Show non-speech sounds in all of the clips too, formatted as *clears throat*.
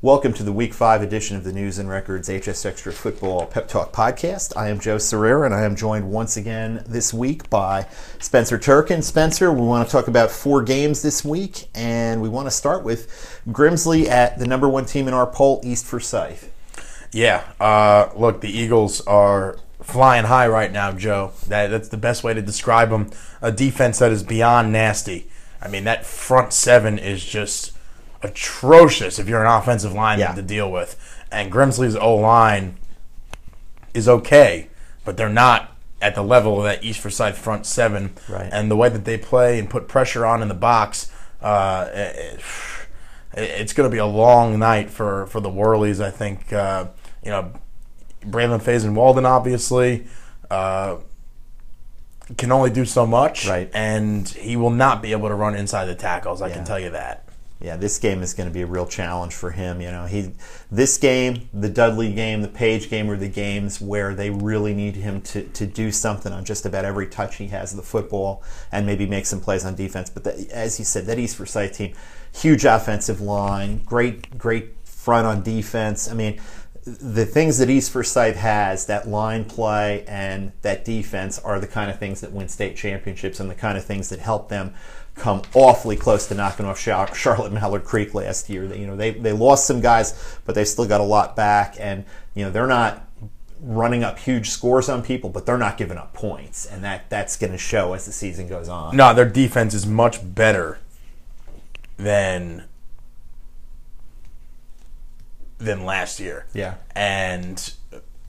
Welcome to the Week 5 edition of the News and Records HSXtra Football Pep Talk podcast. I am Joe Sirera, and I am joined once again this week by Spencer Turkin. Spencer, we want to talk about four games this week, and we want to start with Grimsley at the number one team in our poll, East Forsyth. Yeah, uh, look, the Eagles are flying high right now, Joe. That, that's the best way to describe them. A defense that is beyond nasty. I mean, that front seven is just atrocious if you're an offensive lineman Yeah. to deal with. And Grimsley's O line is okay, but they're not at the level of that East Forsyth front seven. Right. And the way that they play and put pressure on in the box, uh, it, it's going to be a long night for, for the Whirlies. I think, uh, you know, Braylon Faison Walden, obviously. Uh, can only do so much, Right. And he will not be able to run inside the tackles. I Yeah. can tell you that. Yeah, this game is going to be a real challenge for him. You know, he this game, the Dudley game, the Page game are the games where they really need him to, to do something on just about every touch he has of the football and maybe make some plays on defense. But as you said, that East Forsyth team, huge offensive line, great great front on defense. I mean, the things that East Forsyth has, that line play and that defense, are the kind of things that win state championships and the kind of things that help them come awfully close to knocking off Char- Charlotte Mallard Creek last year. They, you know, they they lost some guys, but they've still got a lot back, and you know they're not running up huge scores on people, but they're not giving up points, and that that's going to show as the season goes on. No, their defense is much better than than last year. Yeah. And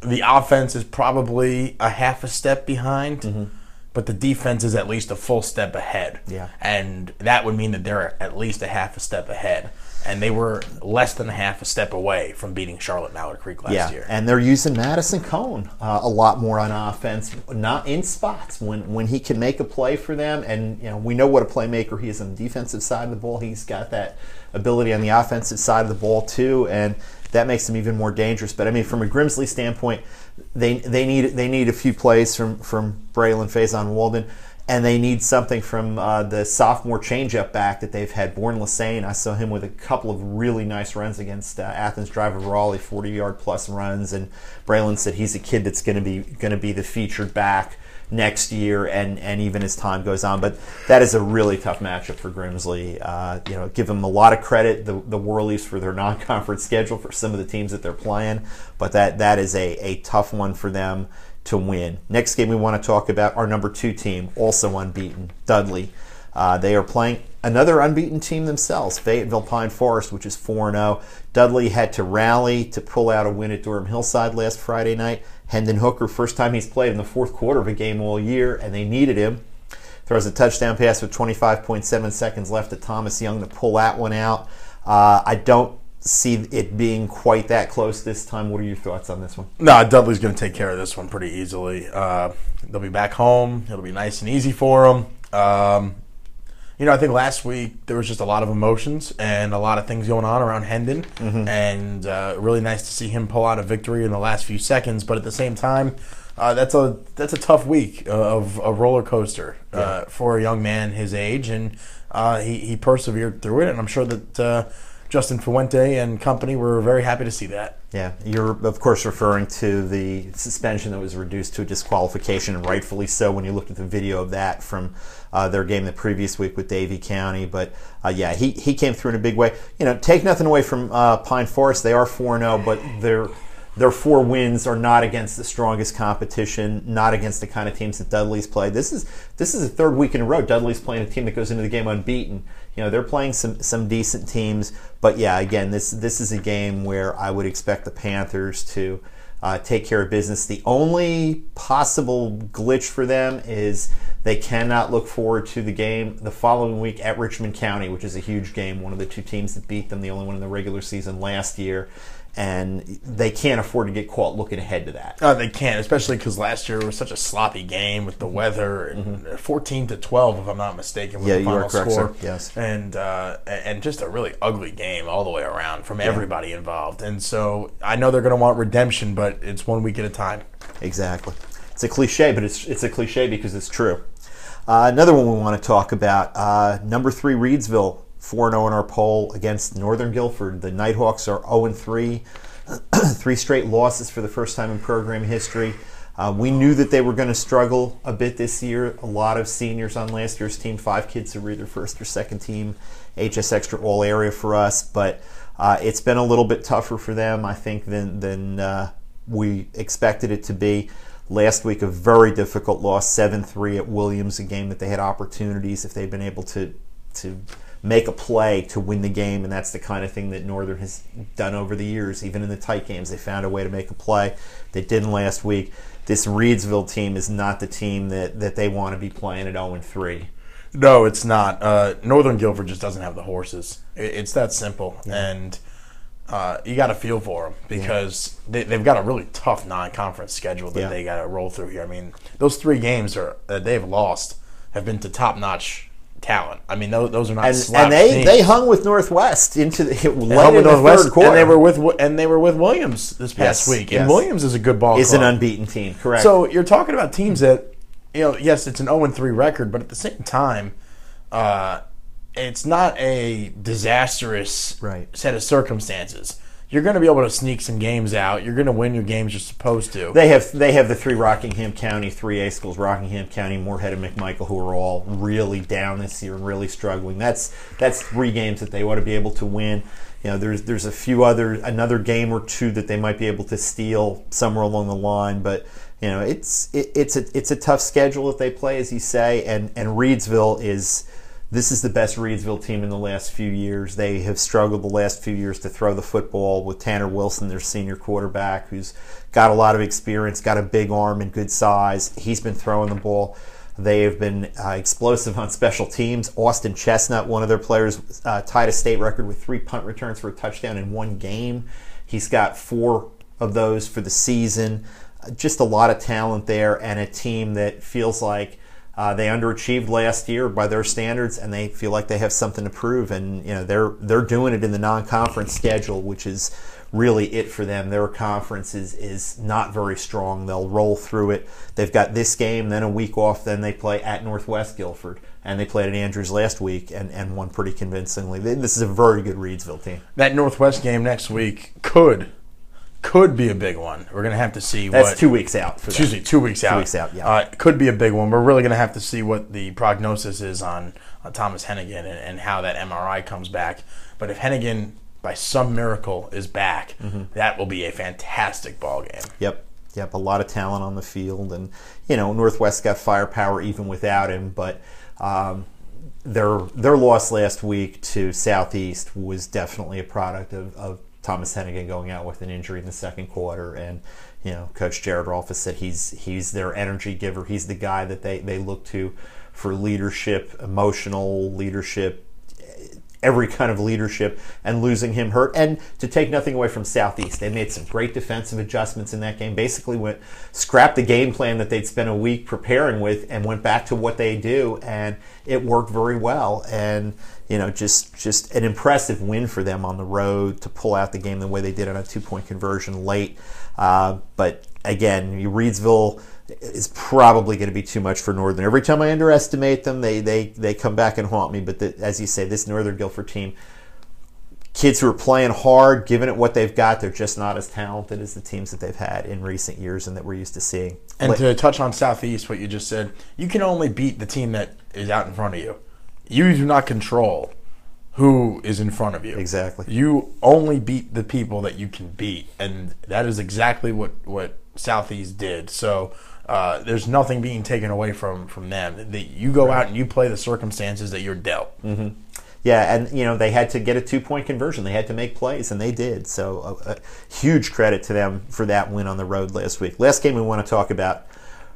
the offense is probably a half a step behind, Mm-hmm. but the defense is at least a full step ahead. Yeah. And that would mean that they're at least a half a step ahead. And they were less than a half a step away from beating Charlotte Mallard Creek last yeah, year. and they're using Madison Cone uh, a lot more on offense, not in spots when when he can make a play for them. And you know we know what a playmaker he is on the defensive side of the ball. He's got that ability on the offensive side of the ball too, and that makes them even more dangerous. But I mean, from a Grimsley standpoint, they they need they need a few plays from from Braylon Faison Walden. And they need something from uh, the sophomore changeup back that they've had. Born Lassane, I saw him with a couple of really nice runs against uh, Athens Driver Raleigh, 40 yard plus runs. And Braylon said he's a kid that's going to be going to be the featured back next year, and and even as time goes on. But that is a really tough matchup for Grimsley. Uh, you know, give them a lot of credit the the Whirlies for their *laughs* non conference schedule for some of the teams that they're playing, but that that is a a tough one for them to win. Next game we want to talk about our number two team, also unbeaten, Dudley. Uh, they are playing another unbeaten team themselves, Fayetteville Pine Forest, which is 4 0. Dudley had to rally to pull out a win at Durham Hillside last Friday night. Hendon Hooker, first time he's played in the fourth quarter of a game all year, and they needed him. Throws a touchdown pass with 25.7 seconds left to Thomas Young to pull that one out. Uh, I don't see it being quite that close this time. What are your thoughts on this one? No, Dudley's going to take care of this one pretty easily. Uh, they'll be back home. It'll be nice and easy for them. Um, you know, I think last week there was just a lot of emotions and a lot of things going on around Hendon, and uh, really nice to see him pull out a victory in the last few seconds. But at the same time, uh, that's a that's a tough week of a roller coaster uh, for a young man his age, and uh, he he persevered through it, and I'm sure that. Justin Fuente and company were very happy to see that. Yeah, you're of course referring to the suspension that was reduced to a disqualification, and rightfully so. When you looked at the video of that from uh, their game the previous week with Davie County, but uh, yeah, he he came through in a big way. You know, take nothing away from uh, Pine Forest; they are four zero, but their their four wins are not against the strongest competition, not against the kind of teams that Dudley's played. This is this is the third week in a row Dudley's playing a team that goes into the game unbeaten. You know, they're playing some some decent teams, but yeah, again, this this is a game where I would expect the Panthers to uh, take care of business. The only possible glitch for them is they cannot look forward to the game the following week at Richmond County, which is a huge game. One of the two teams that beat them, the only one in the regular season last year, and they can't afford to get caught looking ahead to that. Uh, they can't, especially because last year was such a sloppy game with the weather. And Fourteen to twelve, if I'm not mistaken, was Yeah, the final correct, score. sir. Yes. and uh, and just a really ugly game all the way around from everybody involved. And so I know they're going to want redemption, but it's one week at a time. Exactly. It's a cliche, but it's it's a cliche because it's true. Uh, another one we want to talk about: uh, number three Reidsville 4 0 in our poll against Northern Guilford. The Nighthawks are 0 3, *clears throat* three straight losses for the first time in program history. Uh, we knew that they were going to struggle a bit this year. A lot of seniors on last year's team, five kids who were either first or second team HSXtra All Area for us, but uh, it's been a little bit tougher for them, I think, than, than uh, we expected it to be. Last week, a very difficult loss, 7 3 at Williams, a game that they had opportunities if they'd been able to, to make a play to win the game, and that's the kind of thing that Northern has done over the years. Even in the tight games, they found a way to make a play. They didn't last week. This Reidsville team is not the team that, that they want to be playing at 0 3. No, it's not. Uh, Northern Guilford just doesn't have the horses. It's that simple, yeah. and uh, you got to feel for them because yeah. they, have got a really tough non-conference schedule that yeah. they got to roll through here. I mean, those three games are that they've lost have been to top-notch talent. I mean, those, those are not and, and they teams. they hung with Northwest into the *laughs* late in the Northwest, third quarter, and they were with and they were with Williams this past yes, week. Yes. And Williams is a good ball. Is club. an unbeaten team, correct? So you're talking about teams that you know, yes, it's an 0 3 record, but at the same time uh, it's not a disastrous right. set of circumstances. You're going to be able to sneak some games out. You're going to win your games you're supposed to. They have they have the three Rockingham County three A schools: Rockingham County, Morehead, and McMichael, who are all really down this year and really struggling. That's that's three games that they want to be able to win. You know, there's there's a few other another game or two that they might be able to steal somewhere along the line, but you know, it's it, it's a it's a tough schedule that they play, as you say, and and Reidsville is this is the best Reidsville team in the last few years. They have struggled the last few years to throw the football with Tanner Wilson, their senior quarterback, who's got a lot of experience, got a big arm and good size. He's been throwing the ball. They have been uh, explosive on special teams. Austin Chestnut, one of their players, uh, tied a state record with three punt returns for a touchdown in one game. He's got four of those for the season. Just a lot of talent there, and a team that feels like uh, they underachieved last year by their standards, and they feel like they have something to prove. And you know they're they're doing it in the non-conference schedule, which is really it for them. Their conference is is not very strong. They'll roll through it. They've got this game, then a week off, then they play at Northwest Guilford, and they played at Andrews last week and, and won pretty convincingly. This is a very good Reidsville team. That Northwest game next week could could be a big one. We're going to have to see That's what. two weeks out. For excuse me, two weeks out. Two weeks out, yeah. Uh, could be a big one. We're really going to have to see what the prognosis is on, on Thomas Hennigan and, and, how that MRI comes back. But if Hennigan, by some miracle, is back, mm-hmm. that will be a fantastic ball game. Yep. Yep. A lot of talent on the field. And, you know, Northwest got firepower even without him. But. Um, their their loss last week to Southeast was definitely a product of, of Thomas Hennigan going out with an injury in the second quarter, and you know, Coach Jared Rolfes said he's he's their energy giver. He's the guy that they they look to for leadership, emotional leadership, every kind of leadership, and losing him hurt. And to take nothing away from Southeast, they made some great defensive adjustments in that game. Basically, went scrapped the game plan that they'd spent a week preparing with, and went back to what they do, and it worked very well. And you know, just just an impressive win for them on the road to pull out the game the way they did on a two point conversion late. Uh, but again, Reidsville is probably going to be too much for Northern. Every time I underestimate them, they they they come back and haunt me. But the, as you say, this Northern Guilford team, kids who are playing hard, giving it what they've got, they're just not as talented as the teams that they've had in recent years and that we're used to seeing. And to touch on Southeast, what you just said, you can only beat the team that is out in front of you you do not control who is in front of you. Exactly. You only beat the people that you can beat, and that is exactly what what Southeast did. So. Uh, there's nothing being taken away from from them. That you go right. out and you play the circumstances that you're dealt. Mm-hmm. Yeah, and you know they had to get a two point conversion. They had to make plays, and they did. So a, a huge credit to them for that win on the road last week. Last game we want to talk about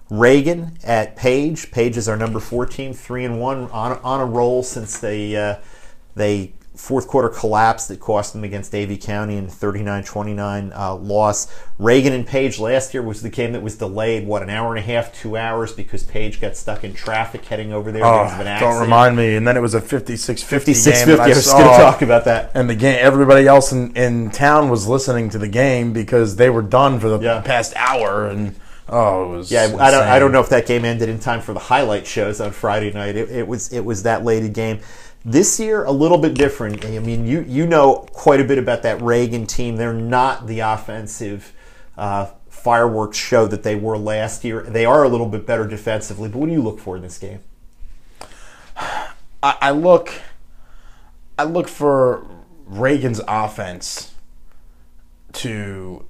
Reagan at Page. Page is our number four team, three and one on, on a roll since they uh, they fourth quarter collapse that cost them against Davie County in 39-29 uh, loss. Reagan and Page last year was the game that was delayed, what, an hour and a half, two hours because Page got stuck in traffic heading over there oh, of an. Don't remind me. And then it was a 56-50 56 game. I, I was going to talk about that. And the game, everybody else in, in town was listening to the game because they were done for the yeah. past hour and – Oh, it was yeah. Insane. I don't I don't know if that game ended in time for the highlight shows on Friday night. It, it was it was that late a game. This year, a little bit different. I mean, you you know quite a bit about that Reagan team. They're not the offensive uh, fireworks show that they were last year. They are a little bit better defensively. But what do you look for in this game? I, I look, I look for Reagan's offense to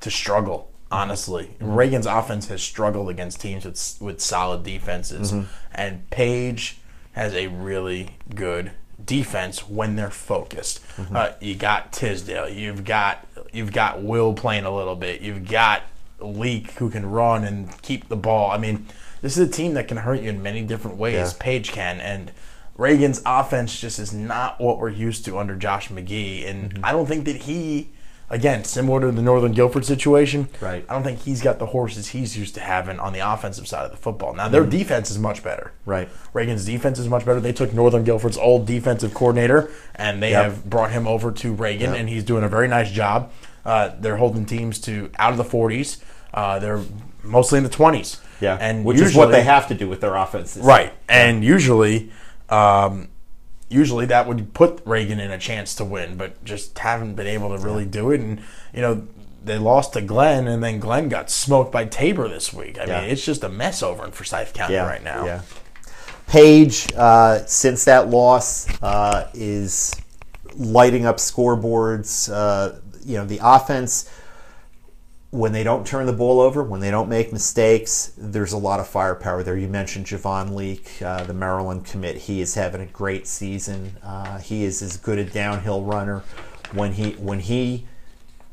to struggle. Honestly, mm-hmm. Reagan's offense has struggled against teams with with solid defenses, mm-hmm. and Page has a really good defense when they're focused. Mm-hmm. Uh, you got Tisdale, you've got you've got Will playing a little bit, you've got Leake who can run and keep the ball. I mean, this is a team that can hurt you in many different ways. Yeah. Page can, and Reagan's offense just is not what we're used to under Josh McGee, and mm-hmm. I don't think that he again, similar to the Northern Guilford situation, right? I don't think he's got the horses he's used to having on the offensive side of the football. Now their mm defense is much better, right? Reagan's defense is much better. They took Northern Guilford's old defensive coordinator and they yep. have brought him over to Reagan, yep. and he's doing a very nice job. Uh, they're holding teams to out of the 40s. Uh, they're mostly in the 20s. Yeah, and which usually, is what they have to do with their offenses, right? And usually. Um, usually that would put Reagan in a chance to win, but just haven't been able to really do it. And you know, they lost to Glenn, and then Glenn got smoked by Tabor this week. I yeah. mean, it's just a mess over in Forsyth County yeah. right now. Yeah. Page, uh, since that loss, uh, is lighting up scoreboards. Uh, you know, the offense when they don't turn the ball over, when they don't make mistakes, there's a lot of firepower there. You mentioned Javon Leake, uh, the Maryland commit. He is having a great season. Uh, he is as good a downhill runner. When he when he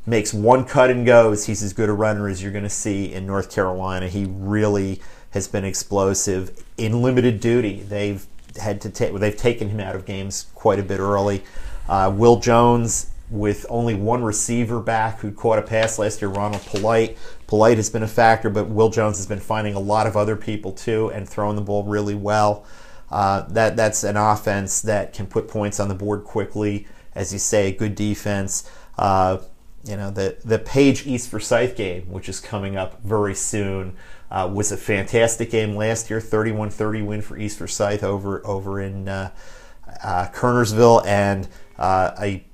makes one cut and goes, he's as good a runner as you're going to see in North Carolina. He really has been explosive in limited duty. They've had to take they've taken him out of games quite a bit early. Uh, Will Jones with only one receiver back who caught a pass last year, Ronald Polite. Polite has been a factor, but Will Jones has been finding a lot of other people too and throwing the ball really well. Uh, that that's an offense that can put points on the board quickly, as you say, good defense. Uh, you know the the Page East Forsyth game, which is coming up very soon, uh, was a fantastic game last year. 31-30 win for East Forsyth over over in uh, uh, Kernersville, and uh, a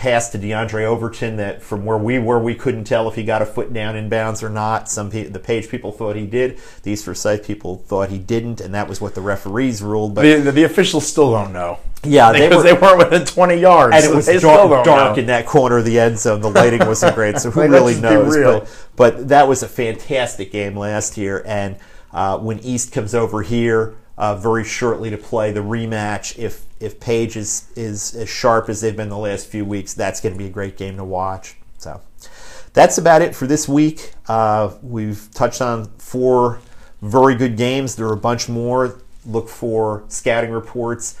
pass to DeAndre Overton that from where we were, we couldn't tell if he got a foot down in bounds or not. Some pe- the page people thought he did. The East Forsyth people thought he didn't, and that was what the referees ruled. But the, the officials still don't know. Yeah, they because were, they weren't within 20 yards, and it was dark, dark in that corner of the end zone. The lighting wasn't great, so *laughs* who really knows? But, but that was a fantastic game last year, and uh, when East comes over here uh, very shortly to play the rematch. If if Page is is as sharp as they've been the last few weeks, that's going to be a great game to watch. So that's about it for this week. Uh, we've touched on four very good games. There are a bunch more. Look for scouting reports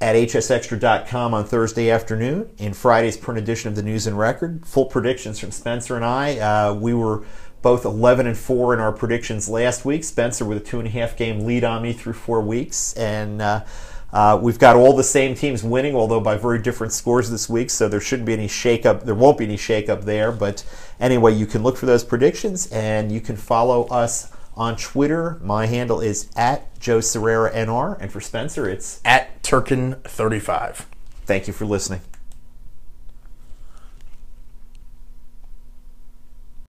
at hsextra.com on Thursday afternoon in Friday's print edition of the News and Record. Full predictions from Spencer and I. Uh, we were both 11 and 4 in our predictions last week. Spencer with a two and a half game lead on me through four weeks. And uh, uh, we've got all the same teams winning, although by very different scores this week, so there shouldn't be any shakeup. There won't be any shakeup there. But anyway, you can look for those predictions and you can follow us on Twitter. My handle is at Joe Sirera NR. And for Spencer, it's at Turkin35. Thank you for listening.